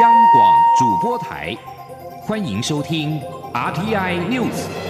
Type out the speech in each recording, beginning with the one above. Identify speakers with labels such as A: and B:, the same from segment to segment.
A: 央广主播台，欢迎收听 RTI News。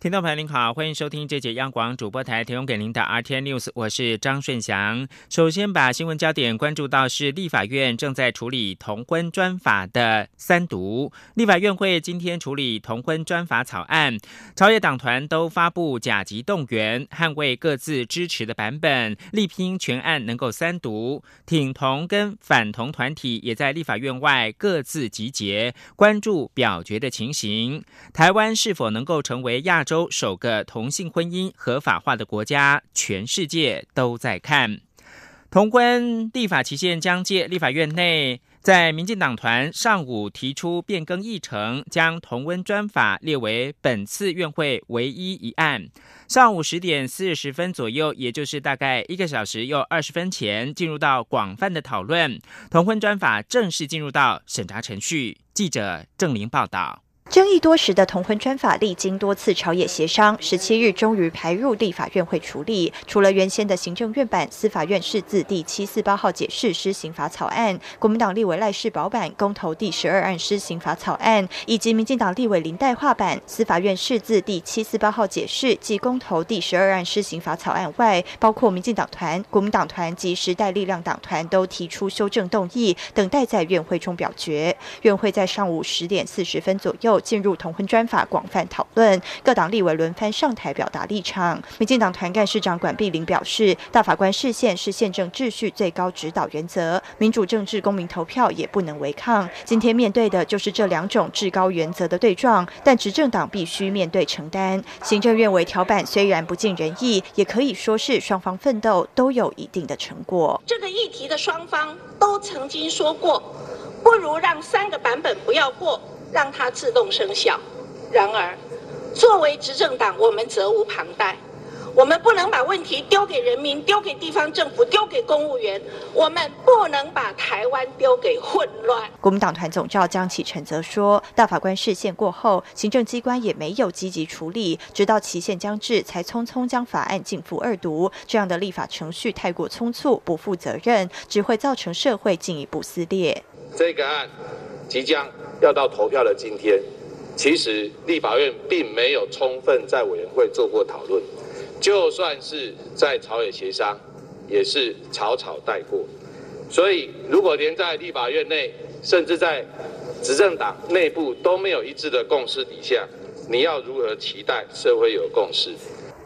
B: 听众朋友您好，欢迎收听这节央广主播台提供给您的 RTN News，我是张顺祥。首先把新闻焦点关注到是立法院正在处理同婚专法的三读。立法院会今天处理同婚专法草案，朝野党团都发布甲级动员，捍卫各自支持的版本，力拼全案能够三读。挺同跟反同团体也在立法院外各自集结，关注表决的情形。台湾是否能够成为亚？州首个同性婚姻合法化的国家，全世界都在看。同婚立法期限将届，立法院内在民进党团上午提出变更议程，将同婚专法列为本次院会唯一一案。上午十点四十分左右，也就是大概一个小时又二十分前，进入到广泛的讨论，同婚专法正式进入到审查程序。记者郑玲报道。
C: 争议多时的同婚专法，历经多次朝野协商，十七日终于排入立法院会处理。除了原先的行政院版、司法院释字第七四八号解释施行法草案，国民党立委赖世宝版公投第十二案施行法草案，以及民进党立委林代化版司法院释字第七四八号解释及公投第十二案施行法草案外，包括民进党团、国民党团及时代力量党团都提出修正动议，等待在院会中表决。院会在上午十点四十分左右。进入同婚专法广泛讨论，各党立委轮番上台表达立场。民进党团干事长管碧玲表示，大法官视线是宪政秩序最高指导原则，民主政治公民投票也不能违抗。今天面对的就是这两种至高原则的对撞，但执政党必须面对承担。行政院微调版虽然不尽人意，也可以说是双方奋斗都有一定的成果。
D: 这个议题的双方都曾经说过，不如让三个版本不要过。让它自动生效。然而，作为执政党，我们责无旁贷。我们不能把问题丢给人民、丢给地方政府、丢给公务员。我们不能把台湾丢给混乱。
C: 国民党团总召江启臣则说：“大法官视线过后，行政机关也没有积极处理，直到期限将至，才匆匆将法案进覆二读。这样的立法程序太过匆促、不负责任，只会造成社会进一步撕裂。”
E: 这个案即将。要到投票的今天，其实立法院并没有充分在委员会做过讨论，就算是在朝野协商，也是草草带过。所以，如果连在立法院内，甚至在执政党内部都没有一致的共识底下，你要如何期待社会有共识？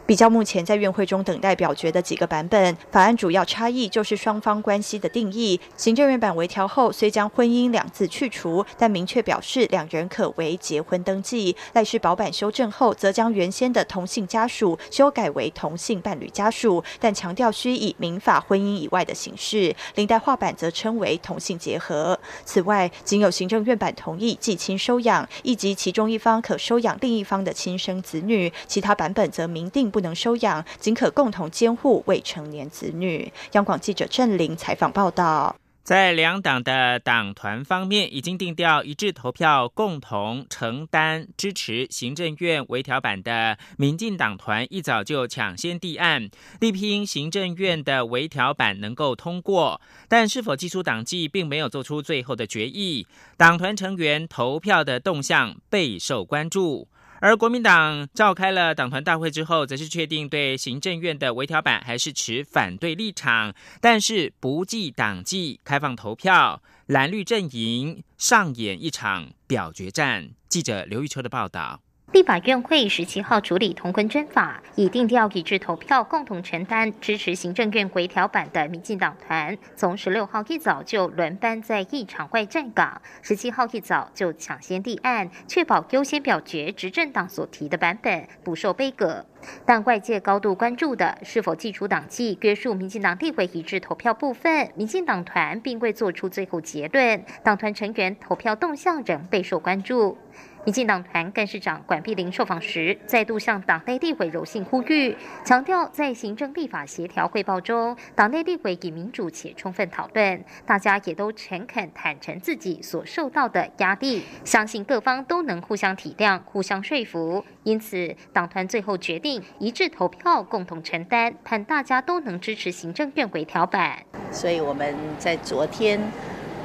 C: 比较目前在院会中等待表决的几个版本，法案主要差异就是双方关系的定义。行政院版微调后，虽将“婚姻”两字去除，但明确表示两人可为结婚登记。赖世宝版修正后，则将原先的同性家属修改为同性伴侣家属，但强调需以民法婚姻以外的形式。林代化版则称为同性结合。此外，仅有行政院版同意继亲收养，以及其中一方可收养另一方的亲生子女，其他版本则明定不。能收养，仅可共同监护未成年子女。央广记者郑玲采访报道。
B: 在两党的党团方面，已经定调一致投票，共同承担支持行政院微调版的民进党团，一早就抢先递案，力拼行政院的微调版能够通过。但是否技术党纪，并没有做出最后的决议。党团成员投票的动向备受关注。而国民党召开了党团大会之后，则是确定对行政院的微调版还是持反对立场，但是不计党纪，开放投票，蓝绿阵营上演一场表决战。记者刘玉秋的报道。
F: 立法院会十七号处理同婚真法，以定调一致投票，共同承担支持行政院回调版的民进党团，从十六号一早就轮班在议场外站岗，十七号一早就抢先立案，确保优先表决执政党所提的版本不受背革。但外界高度关注的是否祭出党纪约束民进党立会一致投票部分，民进党团并未做出最后结论，党团成员投票动向仍备受关注。民进党团干事长管碧玲受访时，再度向党内立委柔性呼吁，强调在行政立法协调汇报中，党内立委以民主且充分讨论，大家也都诚恳坦诚自己所受到的压力，相信各方都能互相体谅、互相说服。因此，党团最后决定一致投票，共同承担，盼大家都能支持行政院微调版。
G: 所以我们在昨天。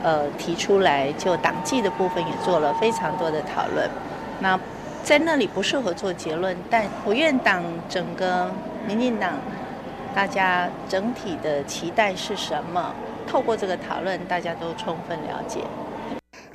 G: 呃，提出来就党纪的部分也做了非常多的讨论。那在那里不适合做结论，但我院党整个民进党大家整体的期待是什么？透过这个讨论，大家都充分了解。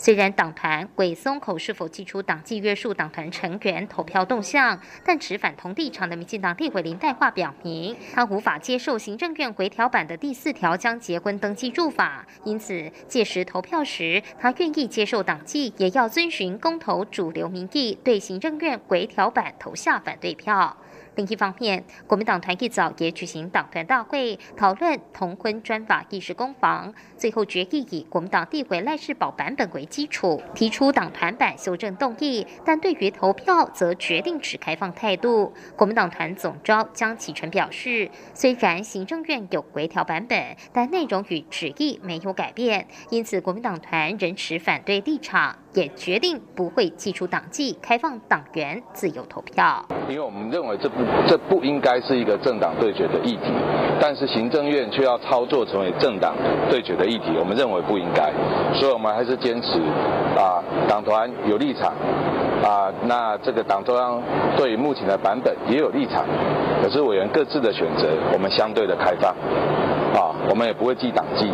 F: 虽然党团未松口是否寄出党纪约束党团成员投票动向，但持反同立场的民进党立委林代化表明，他无法接受行政院回调版的第四条将结婚登记入法，因此届时投票时，他愿意接受党纪，也要遵循公投主流民意，对行政院回调版投下反对票。另一方面，国民党团一早也举行党团大会，讨论同婚专法议事攻防，最后决议以国民党地委赖世宝版本为基础，提出党团版修正动议，但对于投票则决定持开放态度。国民党团总召江启臣表示，虽然行政院有回调版本，但内容与旨意没有改变，因此国民党团仍持反对立场。也决定不会寄出党纪，开放党员自由投票。
E: 因为我们认为这不这不应该是一个政党对决的议题，但是行政院却要操作成为政党对决的议题，我们认为不应该，所以我们还是坚持啊，党团有立场啊，那这个党中央对于目前的版本也有立场，可是委员各自的选择，我们相对的开放啊，我们也不会记党纪。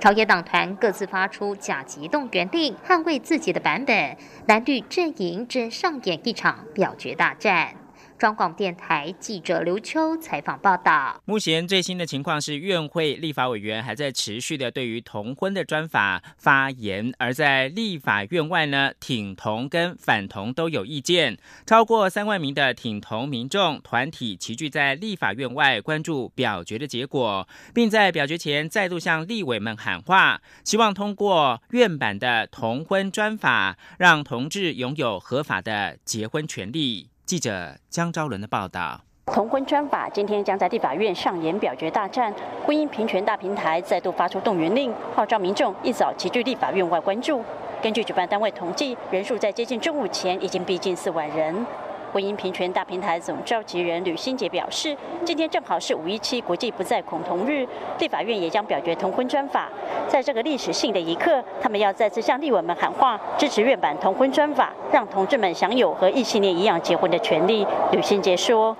F: 朝野党团各自发出甲级动员令，捍卫自己的版本，蓝绿阵营正上演一场表决大战。中广电台记者刘秋采访报道。
B: 目前最新的情况是，院会立法委员还在持续的对于同婚的专法发言，而在立法院外呢，挺同跟反同都有意见。超过三万名的挺同民众团体齐聚在立法院外，关注表决的结果，并在表决前再度向立委们喊话，希望通过院版的同婚专法，让同志拥有合法的结婚权利。记者江昭伦的报道：
H: 同婚专法今天将在地法院上演表决大战，婚姻平权大平台再度发出动员令，号召民众一早齐聚立法院外关注。根据举办单位统计，人数在接近中午前已经逼近四万人。婚姻平权大平台总召集人吕新杰表示，今天正好是五一七国际不再恐同日，立法院也将表决同婚专法。在这个历史性的一刻，他们要再次向立委们喊话，支持院版同婚专法，让同志们享有和异性恋一样结婚的权利。吕新杰说：“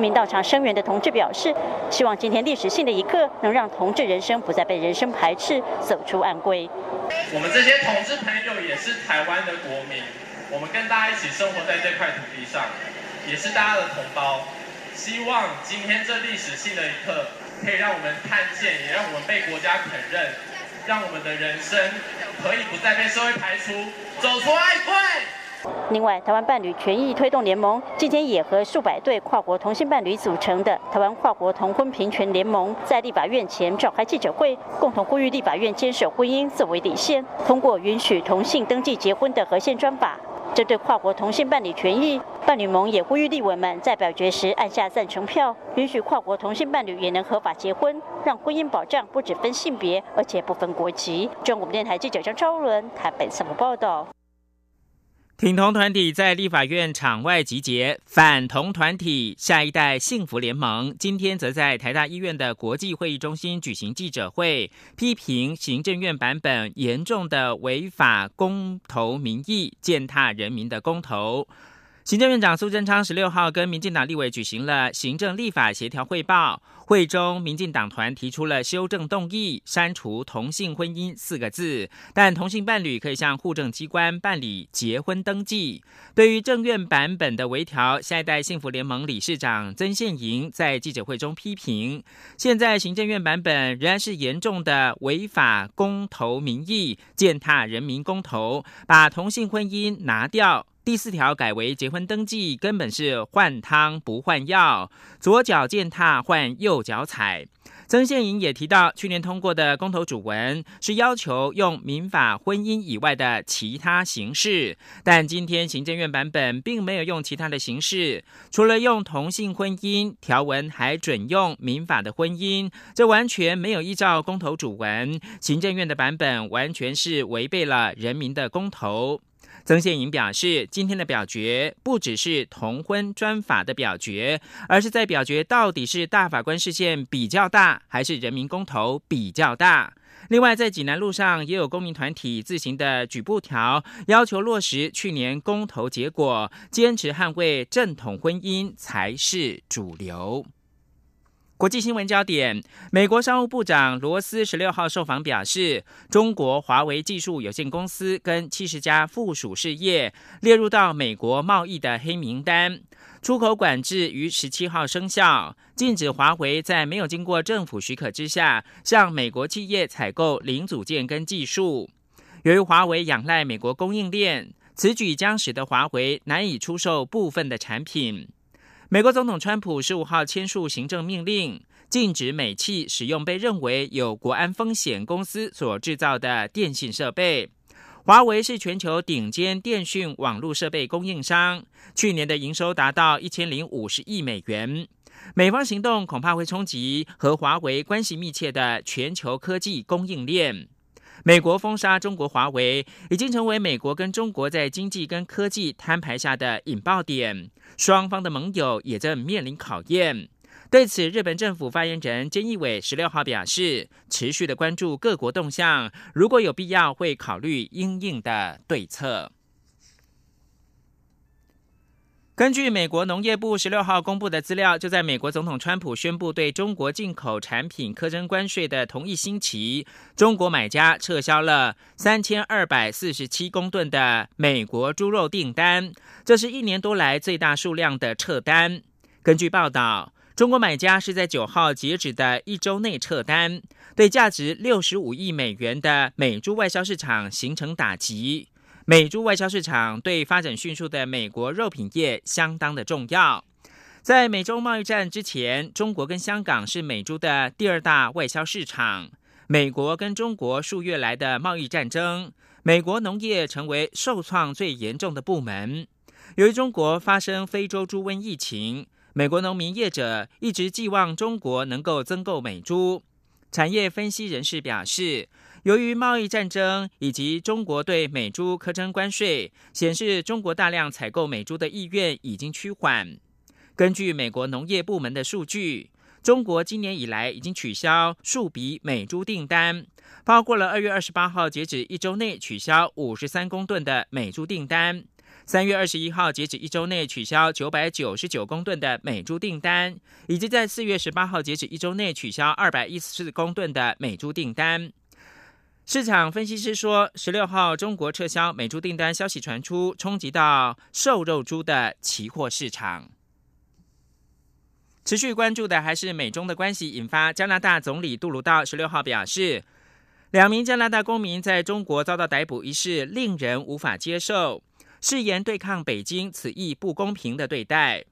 H: 名到场声援的同志表示，希望今天历史性的一刻，能让同志人生不再被人生排斥，走出暗规。
I: 我们这些同志朋友也是台湾的国民，我们跟大家一起生活在这块土地上，也是大家的同胞。希望今天这历史性的一刻，可以让我们看见，也让我们被国家肯认，让我们的人生可以不再被社会排除，走出爱柜。
H: 另外，台湾伴侣权益推动联盟今天也和数百对跨国同性伴侣组成的台湾跨国同婚平权联盟，在立法院前召开记者会，共同呼吁立法院坚守婚姻作为底线，通过允许同性登记结婚的核宪专法。针对跨国同性伴侣权益，伴侣盟也呼吁立委们在表决时按下赞成票，允许跨国同性伴侣也能合法结婚，让婚姻保障不只分性别，而且不分国籍。中国电台记者张超伦台北采访报道。
B: 挺同团体在立法院场外集结，反同团体下一代幸福联盟今天则在台大医院的国际会议中心举行记者会，批评行政院版本严重的违法公投民意，践踏人民的公投。行政院长苏贞昌十六号跟民进党立委举行了行政立法协调汇报，会中民进党团提出了修正动议，删除同性婚姻四个字，但同性伴侣可以向户政机关办理结婚登记。对于政院版本的微调，下一代幸福联盟理事长曾宪营在记者会中批评，现在行政院版本仍然是严重的违法公投民意，践踏人民公投，把同性婚姻拿掉。第四条改为结婚登记，根本是换汤不换药，左脚践踏换右脚踩。曾宪颖也提到，去年通过的公投主文是要求用民法婚姻以外的其他形式，但今天行政院版本并没有用其他的形式，除了用同性婚姻条文，还准用民法的婚姻，这完全没有依照公投主文。行政院的版本完全是违背了人民的公投。曾宪颖表示，今天的表决不只是同婚专法的表决，而是在表决到底是大法官视线比较大，还是人民公投比较大。另外，在济南路上也有公民团体自行的举布条，要求落实去年公投结果，坚持捍卫正统婚姻才是主流。国际新闻焦点：美国商务部长罗斯十六号受访表示，中国华为技术有限公司跟七十家附属事业列入到美国贸易的黑名单，出口管制于十七号生效，禁止华为在没有经过政府许可之下向美国企业采购零组件跟技术。由于华为仰赖美国供应链，此举将使得华为难以出售部分的产品。美国总统川普十五号签署行政命令，禁止美企使用被认为有国安风险公司所制造的电信设备。华为是全球顶尖电讯网络设备供应商，去年的营收达到一千零五十亿美元。美方行动恐怕会冲击和华为关系密切的全球科技供应链。美国封杀中国华为，已经成为美国跟中国在经济跟科技摊牌下的引爆点，双方的盟友也正面临考验。对此，日本政府发言人菅义伟十六号表示，持续的关注各国动向，如果有必要，会考虑应应的对策。根据美国农业部十六号公布的资料，就在美国总统川普宣布对中国进口产品苛征关税的同一星期，中国买家撤销了三千二百四十七公吨的美国猪肉订单，这是一年多来最大数量的撤单。根据报道，中国买家是在九号截止的一周内撤单，对价值六十五亿美元的美猪外销市场形成打击。美猪外销市场对发展迅速的美国肉品业相当的重要。在美洲贸易战之前，中国跟香港是美猪的第二大外销市场。美国跟中国数月来的贸易战争，美国农业成为受创最严重的部门。由于中国发生非洲猪瘟疫情，美国农民业者一直寄望中国能够增购美猪。产业分析人士表示。由于贸易战争以及中国对美猪苛征关税，显示中国大量采购美猪的意愿已经趋缓。根据美国农业部门的数据，中国今年以来已经取消数笔美猪订单，包括了二月二十八号截止一周内取消五十三公吨的美猪订单，三月二十一号截止一周内取消九百九十九公吨的美猪订单，以及在四月十八号截止一周内取消二百一十四公吨的美猪订单。市场分析师说，十六号中国撤销美猪订单消息传出，冲击到瘦肉猪的期货市场。持续关注的还是美中的关系，引发加拿大总理杜鲁道十六号表示，两名加拿大公民在中国遭到逮捕一事令人无法接受，誓言对抗北京此意不公平的对待。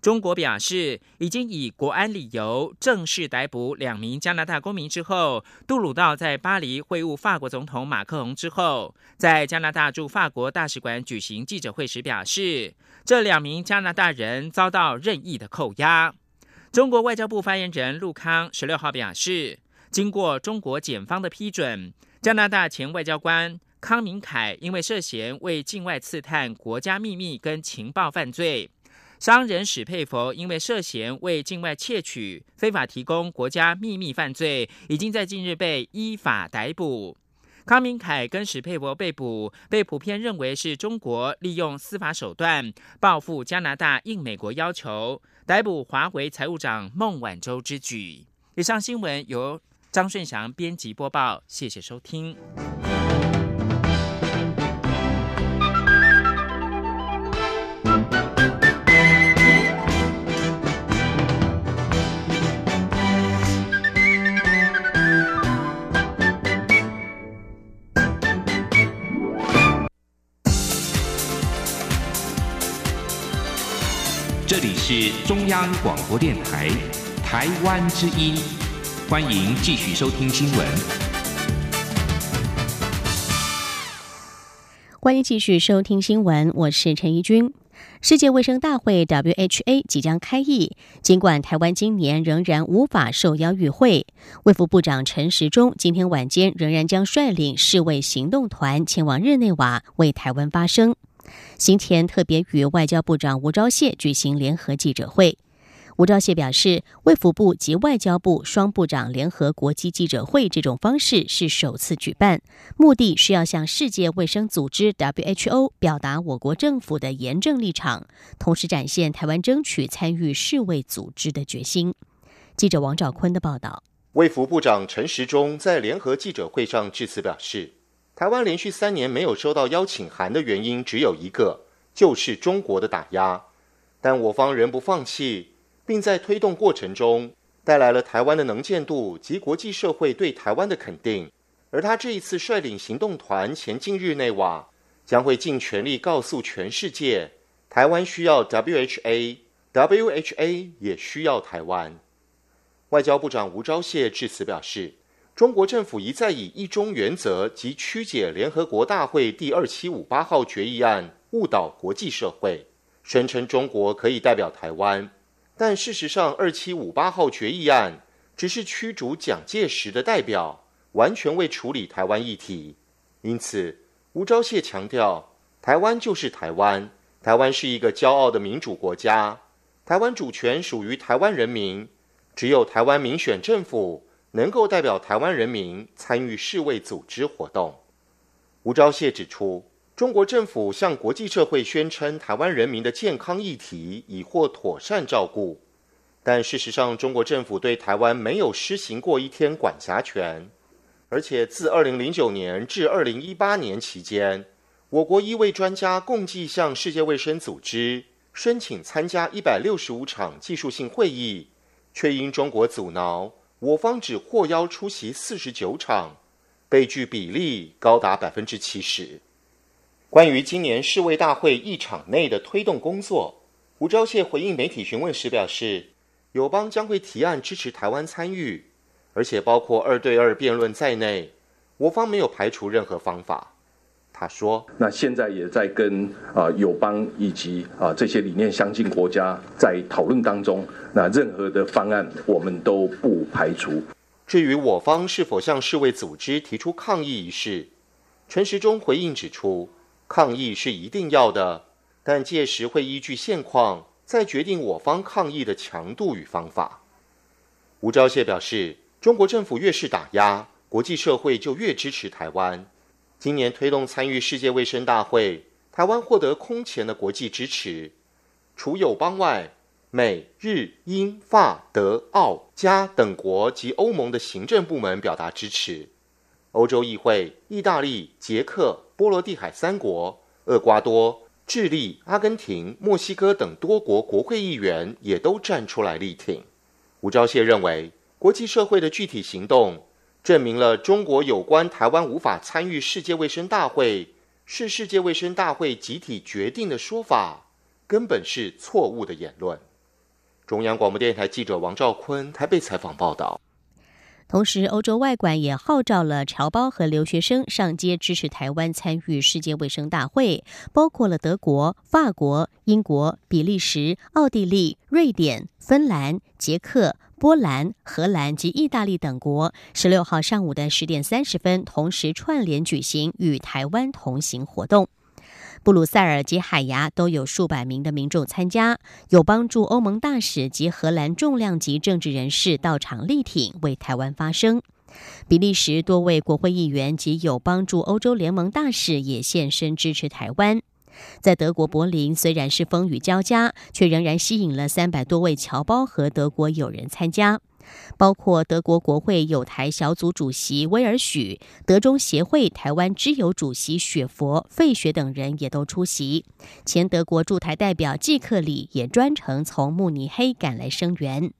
B: 中国表示，已经以国安理由正式逮捕两名加拿大公民之后，杜鲁道在巴黎会晤法国总统马克龙之后，在加拿大驻法国大使馆举行记者会时表示，这两名加拿大人遭到任意的扣押。中国外交部发言人陆康十六号表示，经过中国检方的批准，加拿大前外交官康明凯因为涉嫌为境外刺探国家秘密跟情报犯罪。商人史佩佛因为涉嫌为境外窃取、非法提供国家秘密犯罪，已经在近日被依法逮捕。康明凯跟史佩佛被捕，被普遍认为是中国利用司法手段报复加拿大应美国要求逮捕华为财务长孟晚舟之举。以上新闻由张顺祥编辑播报，谢谢收听。
A: 这里是中央广播电台台湾之音，欢迎继续收听新闻。
J: 欢迎继续收听新闻，我是陈怡君。世界卫生大会 （WHA） 即将开议，尽管台湾今年仍然无法受邀与会，卫福部长陈时中今天晚间仍然将率领世卫行动团前往日内瓦为台湾发声。行前特别与外交部长吴钊燮举行联合记者会。吴钊燮表示，卫福部及外交部双部长联合国际记者会这种方式是首次举办，目的是要向世界卫生组织 （WHO） 表达我国政府的严正立场，同时展现台湾争取参与世卫组织的决心。记者王兆坤的报道。
K: 卫福部长陈时中在联合记者会上致辞表示。台湾连续三年没有收到邀请函的原因只有一个，就是中国的打压。但我方仍不放弃，并在推动过程中带来了台湾的能见度及国际社会对台湾的肯定。而他这一次率领行动团前进日内瓦，将会尽全力告诉全世界，台湾需要 WHA，WHA 也需要台湾。外交部长吴钊燮致辞表示。中国政府一再以一中原则及曲解联合国大会第二七五八号决议案，误导国际社会，声称中国可以代表台湾。但事实上，二七五八号决议案只是驱逐蒋介石的代表，完全未处理台湾议题。因此，吴钊燮强调，台湾就是台湾，台湾是一个骄傲的民主国家，台湾主权属于台湾人民，只有台湾民选政府。能够代表台湾人民参与世卫组织活动，吴钊燮指出，中国政府向国际社会宣称台湾人民的健康议题已获妥善照顾，但事实上，中国政府对台湾没有施行过一天管辖权，而且自二零零九年至二零一八年期间，我国一位专家共计向世界卫生组织申请参加一百六十五场技术性会议，却因中国阻挠。我方只获邀出席四十九场，被拒比例高达百分之七十。关于今年世卫大会议场内的推动工作，吴钊燮回应媒体询问时表示，友邦将会提案支持台湾参与，而且包括二对二辩论在内，我方没有排除任何方法。他说：“
L: 那现在也在跟啊友邦以及啊这些理念相近国家在讨论当中。那任何的方案我们都不排除。
K: 至于我方是否向世卫组织提出抗议一事，陈时中回应指出，抗议是一定要的，但届时会依据现况再决定我方抗议的强度与方法。”吴钊燮表示，中国政府越是打压，国际社会就越支持台湾。今年推动参与世界卫生大会，台湾获得空前的国际支持。除友邦外，美、日、英、法、德、澳、加等国及欧盟的行政部门表达支持。欧洲议会、意大利、捷克、波罗的海三国、厄瓜多、智利、阿根廷、墨西哥等多国国会议员也都站出来力挺。吴钊燮认为，国际社会的具体行动。证明了中国有关台湾无法参与世界卫生大会是世界卫生大会集体决定的说法，根本是错误的言论。中央广播电台记者王兆坤台北采访报道。
J: 同时，欧洲外管也号召了侨胞和留学生上街支持台湾参与世界卫生大会，包括了德国、法国、英国、比利时、奥地利、瑞典、芬兰、捷克。波兰、荷兰及意大利等国，十六号上午的十点三十分，同时串联举行与台湾同行活动。布鲁塞尔及海牙都有数百名的民众参加，有帮助欧盟大使及荷兰重量级政治人士到场力挺，为台湾发声。比利时多位国会议员及有帮助欧洲联盟大使也现身支持台湾。在德国柏林，虽然是风雨交加，却仍然吸引了三百多位侨胞和德国友人参加。包括德国国会友台小组主席威尔许、德中协会台湾支友主席雪佛、费雪等人也都出席。前德国驻台代表季克里也专程从慕尼黑赶来声援。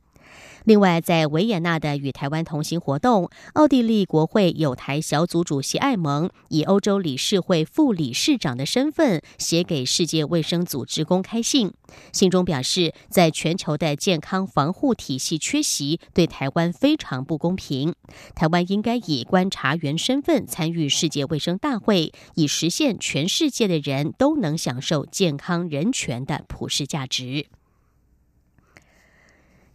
J: 另外，在维也纳的与台湾同行活动，奥地利国会有台小组主席艾蒙以欧洲理事会副理事长的身份写给世界卫生组织公开信，信中表示，在全球的健康防护体系缺席，对台湾非常不公平。台湾应该以观察员身份参与世界卫生大会，以实现全世界的人都能享受健康人权的普世价值。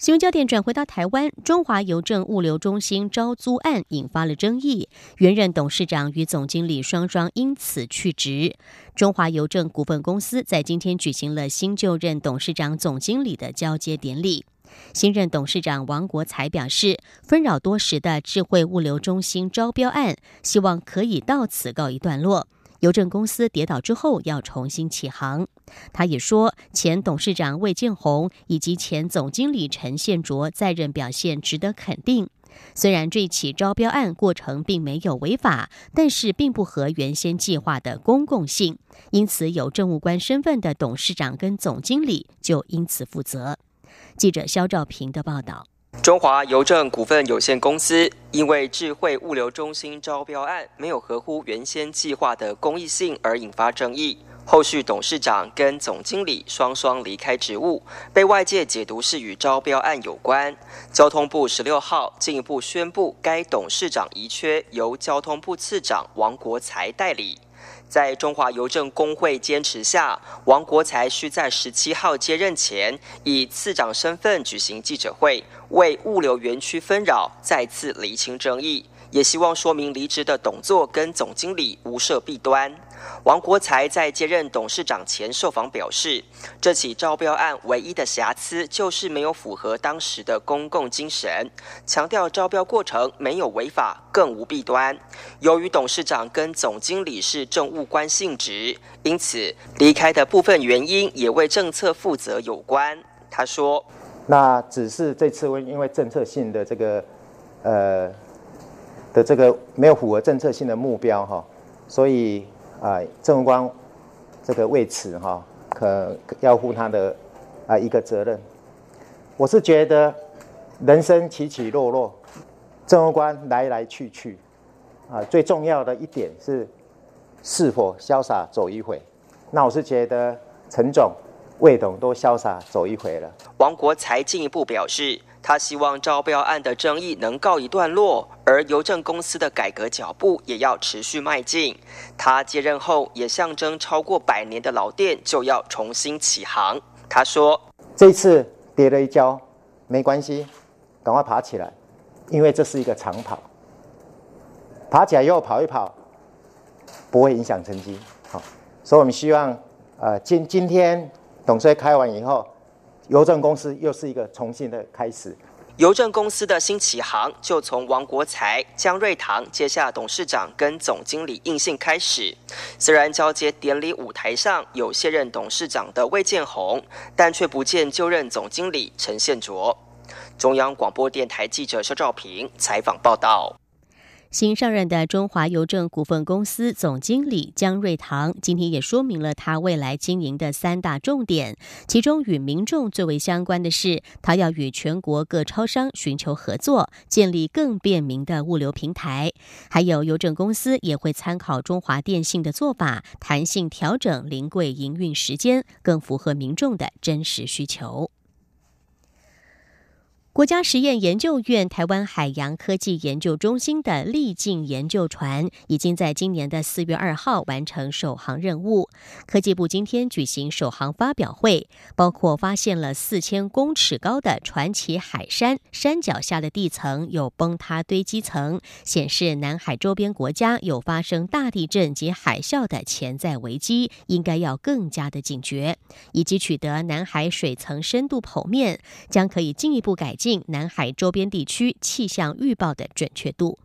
J: 新闻焦点转回到台湾，中华邮政物流中心招租案引发了争议，原任董事长与总经理双双因此去职。中华邮政股份公司在今天举行了新就任董事长、总经理的交接典礼。新任董事长王国才表示，纷扰多时的智慧物流中心招标案，希望可以到此告一段落。邮政公司跌倒之后要重新起航。他也说，前董事长魏建宏以及前总经理陈宪卓在任表现值得肯定。虽然这起招标案过程并没有违法，但是并不合原先计划的公共性，因此有政务官身份的董事长跟总经理就因此负责。记者肖兆平的报道。
M: 中华邮政股份有限公司因为智慧物流中心招标案没有合乎原先计划的公益性而引发争议，后续董事长跟总经理双双离开职务，被外界解读是与招标案有关。交通部十六号进一步宣布，该董事长遗缺由交通部次长王国才代理。在中华邮政工会坚持下，王国才需在十七号接任前，以次长身份举行记者会，为物流园区纷扰再次厘清争议。也希望说明离职的董座跟总经理无涉弊端。王国才在接任董事长前受访表示，这起招标案唯一的瑕疵就是没有符合当时的公共精神，强调招标过程没有违法，更无弊端。由于董事长跟总经理是政务官性质，因此离开的部分原因也为政策负责有关。他说：“
N: 那只是这次因为政策性的这个，呃。”的这个没有符合政策性的目标哈，所以啊，政务官这个为此哈，可要负他的啊一个责任。我是觉得人生起起落落，政务官来来去去啊，最重要的一点是是否潇洒走一回。那我是觉得陈总、魏董都潇洒走一回了。
M: 王国才进一步表示。他希望招标案的争议能告一段落，而邮政公司的改革脚步也要持续迈进。他接任后，也象征超过百年的老店就要重新起航。他说：“
N: 这次跌了一跤，没关系，赶快爬起来，因为这是一个长跑。爬起来以后跑一跑，不会影响成绩。好，所以我们希望，呃，今今天董事会开完以后。”邮政公司又是一个重新的开始。
M: 邮政公司的新起航就从王国才、江瑞堂接下董事长跟总经理应信开始。虽然交接典礼舞台上有卸任董事长的魏建宏，但却不见就任总经理陈宪卓。中央广播电台记者肖兆平采访报道。
J: 新上任的中华邮政股份公司总经理江瑞堂今天也说明了他未来经营的三大重点，其中与民众最为相关的是，他要与全国各超商寻求合作，建立更便民的物流平台。还有邮政公司也会参考中华电信的做法，弹性调整临柜营运时间，更符合民众的真实需求。国家实验研究院台湾海洋科技研究中心的力镜研究船已经在今年的四月二号完成首航任务。科技部今天举行首航发表会，包括发现了四千公尺高的传奇海山山脚下的地层有崩塌堆积层，显示南海周边国家有发生大地震及海啸的潜在危机，应该要更加的警觉，以及取得南海水层深度剖面，将可以进一步改进。近南海周边地区气象预报的准确度。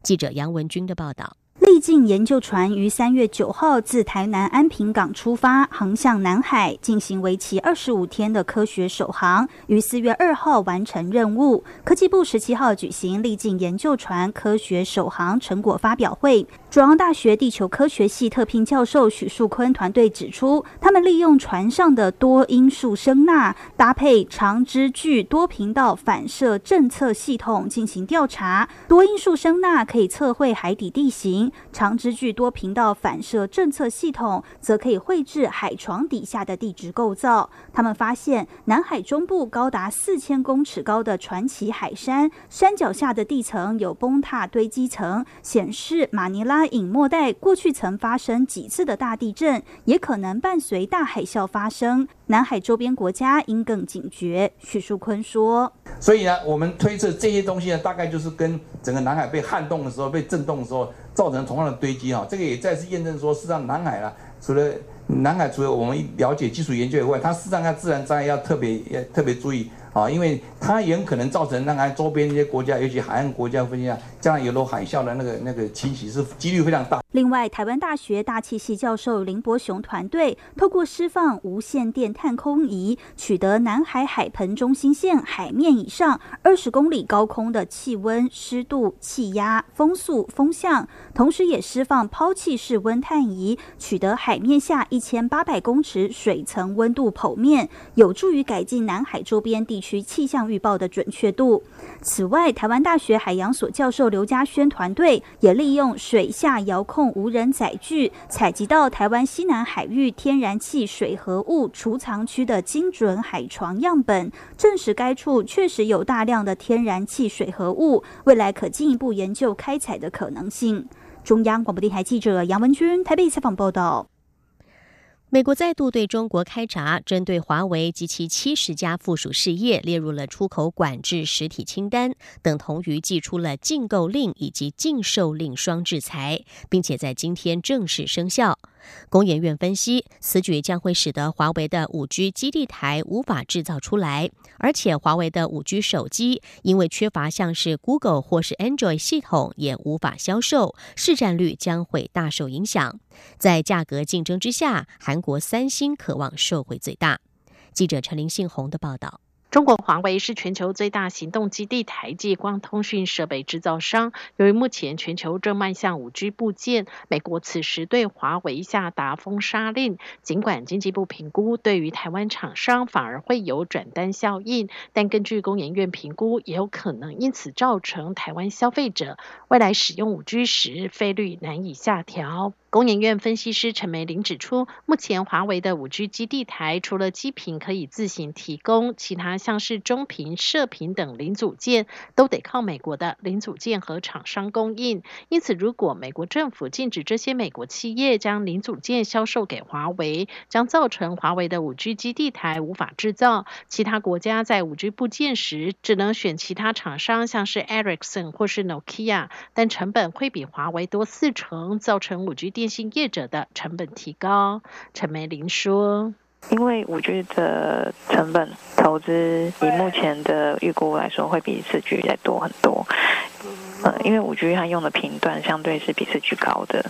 J: 记者杨文军的报道。
O: 历境研究船于三月九号自台南安平港出发，航向南海，进行为期二十五天的科学首航，于四月二号完成任务。科技部十七号举行历境研究船科学首航成果发表会。中央大学地球科学系特聘教授许树坤团队指出，他们利用船上的多因素声呐，搭配长支距多频道反射侦测系统进行调查。多因素声呐可以测绘海底地形，长支距多频道反射侦测系统则可以绘制海床底下的地质构造。他们发现，南海中部高达四千公尺高的传奇海山，山脚下的地层有崩塌堆积层，显示马尼拉。隐没带过去曾发生几次的大地震，也可能伴随大海啸发生。南海周边国家应更警觉。许树坤说：“
P: 所以呢，我们推测这些东西呢，大概就是跟整个南海被撼动的时候、被震动的时候造成同样的堆积哈。这个也再次验证说，事实上南海啊，除了南海除了我们了解基础研究以外，它事实上它自然灾害要特别要特别注意。”啊，因为它也可能造成那个周边一些国家，尤其海岸国家附近啊，将来有落海啸的那个那个侵袭是几率非常大。
O: 另外，台湾大学大气系教授林伯雄团队透过释放无线电探空仪，取得南海海盆中心线海面以上二十公里高空的气温、湿度、气压、风速、风向，同时也释放抛弃式温探仪，取得海面下一千八百公尺水层温度剖面，有助于改进南海周边地区气象预报的准确度。此外，台湾大学海洋所教授刘家轩团队也利用水下遥控。无人载具采集到台湾西南海域天然气水合物储藏区的精准海床样本，证实该处确实有大量的天然气水合物，未来可进一步研究开采的可能性。中央广播电台记者杨文君台北采访报道。
J: 美国再度对中国开闸，针对华为及其七十家附属事业列入了出口管制实体清单，等同于寄出了禁购令以及禁售令双制裁，并且在今天正式生效。工研院分析，此举将会使得华为的五 G 基地台无法制造出来，而且华为的五 G 手机因为缺乏像是 Google 或是 Android 系统，也无法销售，市占率将会大受影响。在价格竞争之下，韩国三星渴望受惠最大。记者陈林信宏的报道。
Q: 中国华为是全球最大行动基地台际光通讯设备制造商。由于目前全球正迈向五 G 部件，美国此时对华为下达封杀令。尽管经济部评估对于台湾厂商反而会有转单效应，但根据工研院评估，也有可能因此造成台湾消费者未来使用五 G 时费率难以下调。工研院分析师陈梅玲指出，目前华为的五 G 基地台除了基频可以自行提供，其他像是中频、射频等零组件都得靠美国的零组件和厂商供应。因此，如果美国政府禁止这些美国企业将零组件销售给华为，将造成华为的五 G 基地台无法制造。其他国家在五 G 部件时，只能选其他厂商，像是 Ericsson 或是 Nokia，但成本会比华为多四成，造成五 G 电信业者的成本提高，陈梅玲说：“
R: 因为五 G 的成本投资，以目前的预估来说，会比四 G 再多很多。嗯，因为五 G 它用的频段相对是比四 G 高的，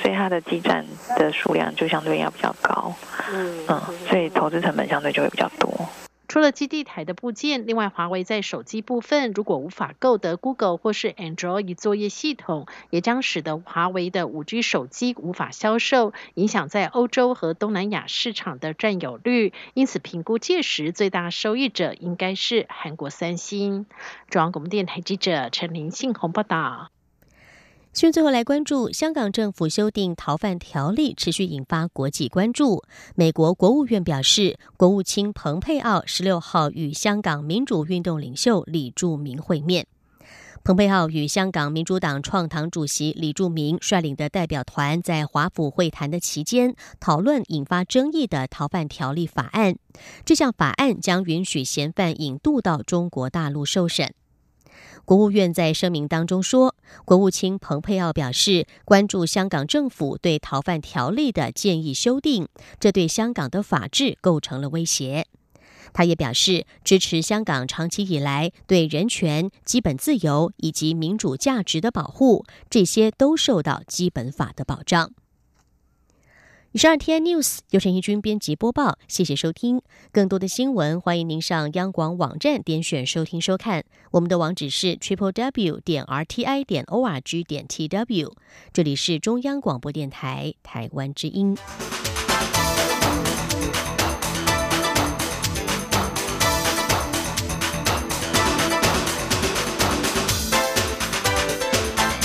R: 所以它的基站的数量就相对要比较高。嗯，所以投资成本相对就会比较多。”
Q: 除了基地台的部件，另外华为在手机部分如果无法购得 Google 或是 Android 作业系统，也将使得华为的五 G 手机无法销售，影响在欧洲和东南亚市场的占有率。因此，评估届时最大受益者应该是韩国三星。中央广播电台记者陈林信宏报道。
J: 讯最后来关注香港政府修订逃犯条例，持续引发国际关注。美国国务院表示，国务卿蓬佩奥十六号与香港民主运动领袖李柱铭会面。蓬佩奥与香港民主党创党主席李柱铭率领的代表团在华府会谈的期间，讨论引发争议的逃犯条例法案。这项法案将允许嫌犯引渡到中国大陆受审。国务院在声明当中说，国务卿蓬佩奥表示关注香港政府对逃犯条例的建议修订，这对香港的法治构成了威胁。他也表示支持香港长期以来对人权、基本自由以及民主价值的保护，这些都受到基本法的保障。以上天 news 由陈义军编辑播报，谢谢收听。更多的新闻，欢迎您上央广网站点选收听收看。我们的网址是 triple w 点 r t i 点 o r g 点 t w。这里是中央广播电台台湾之音。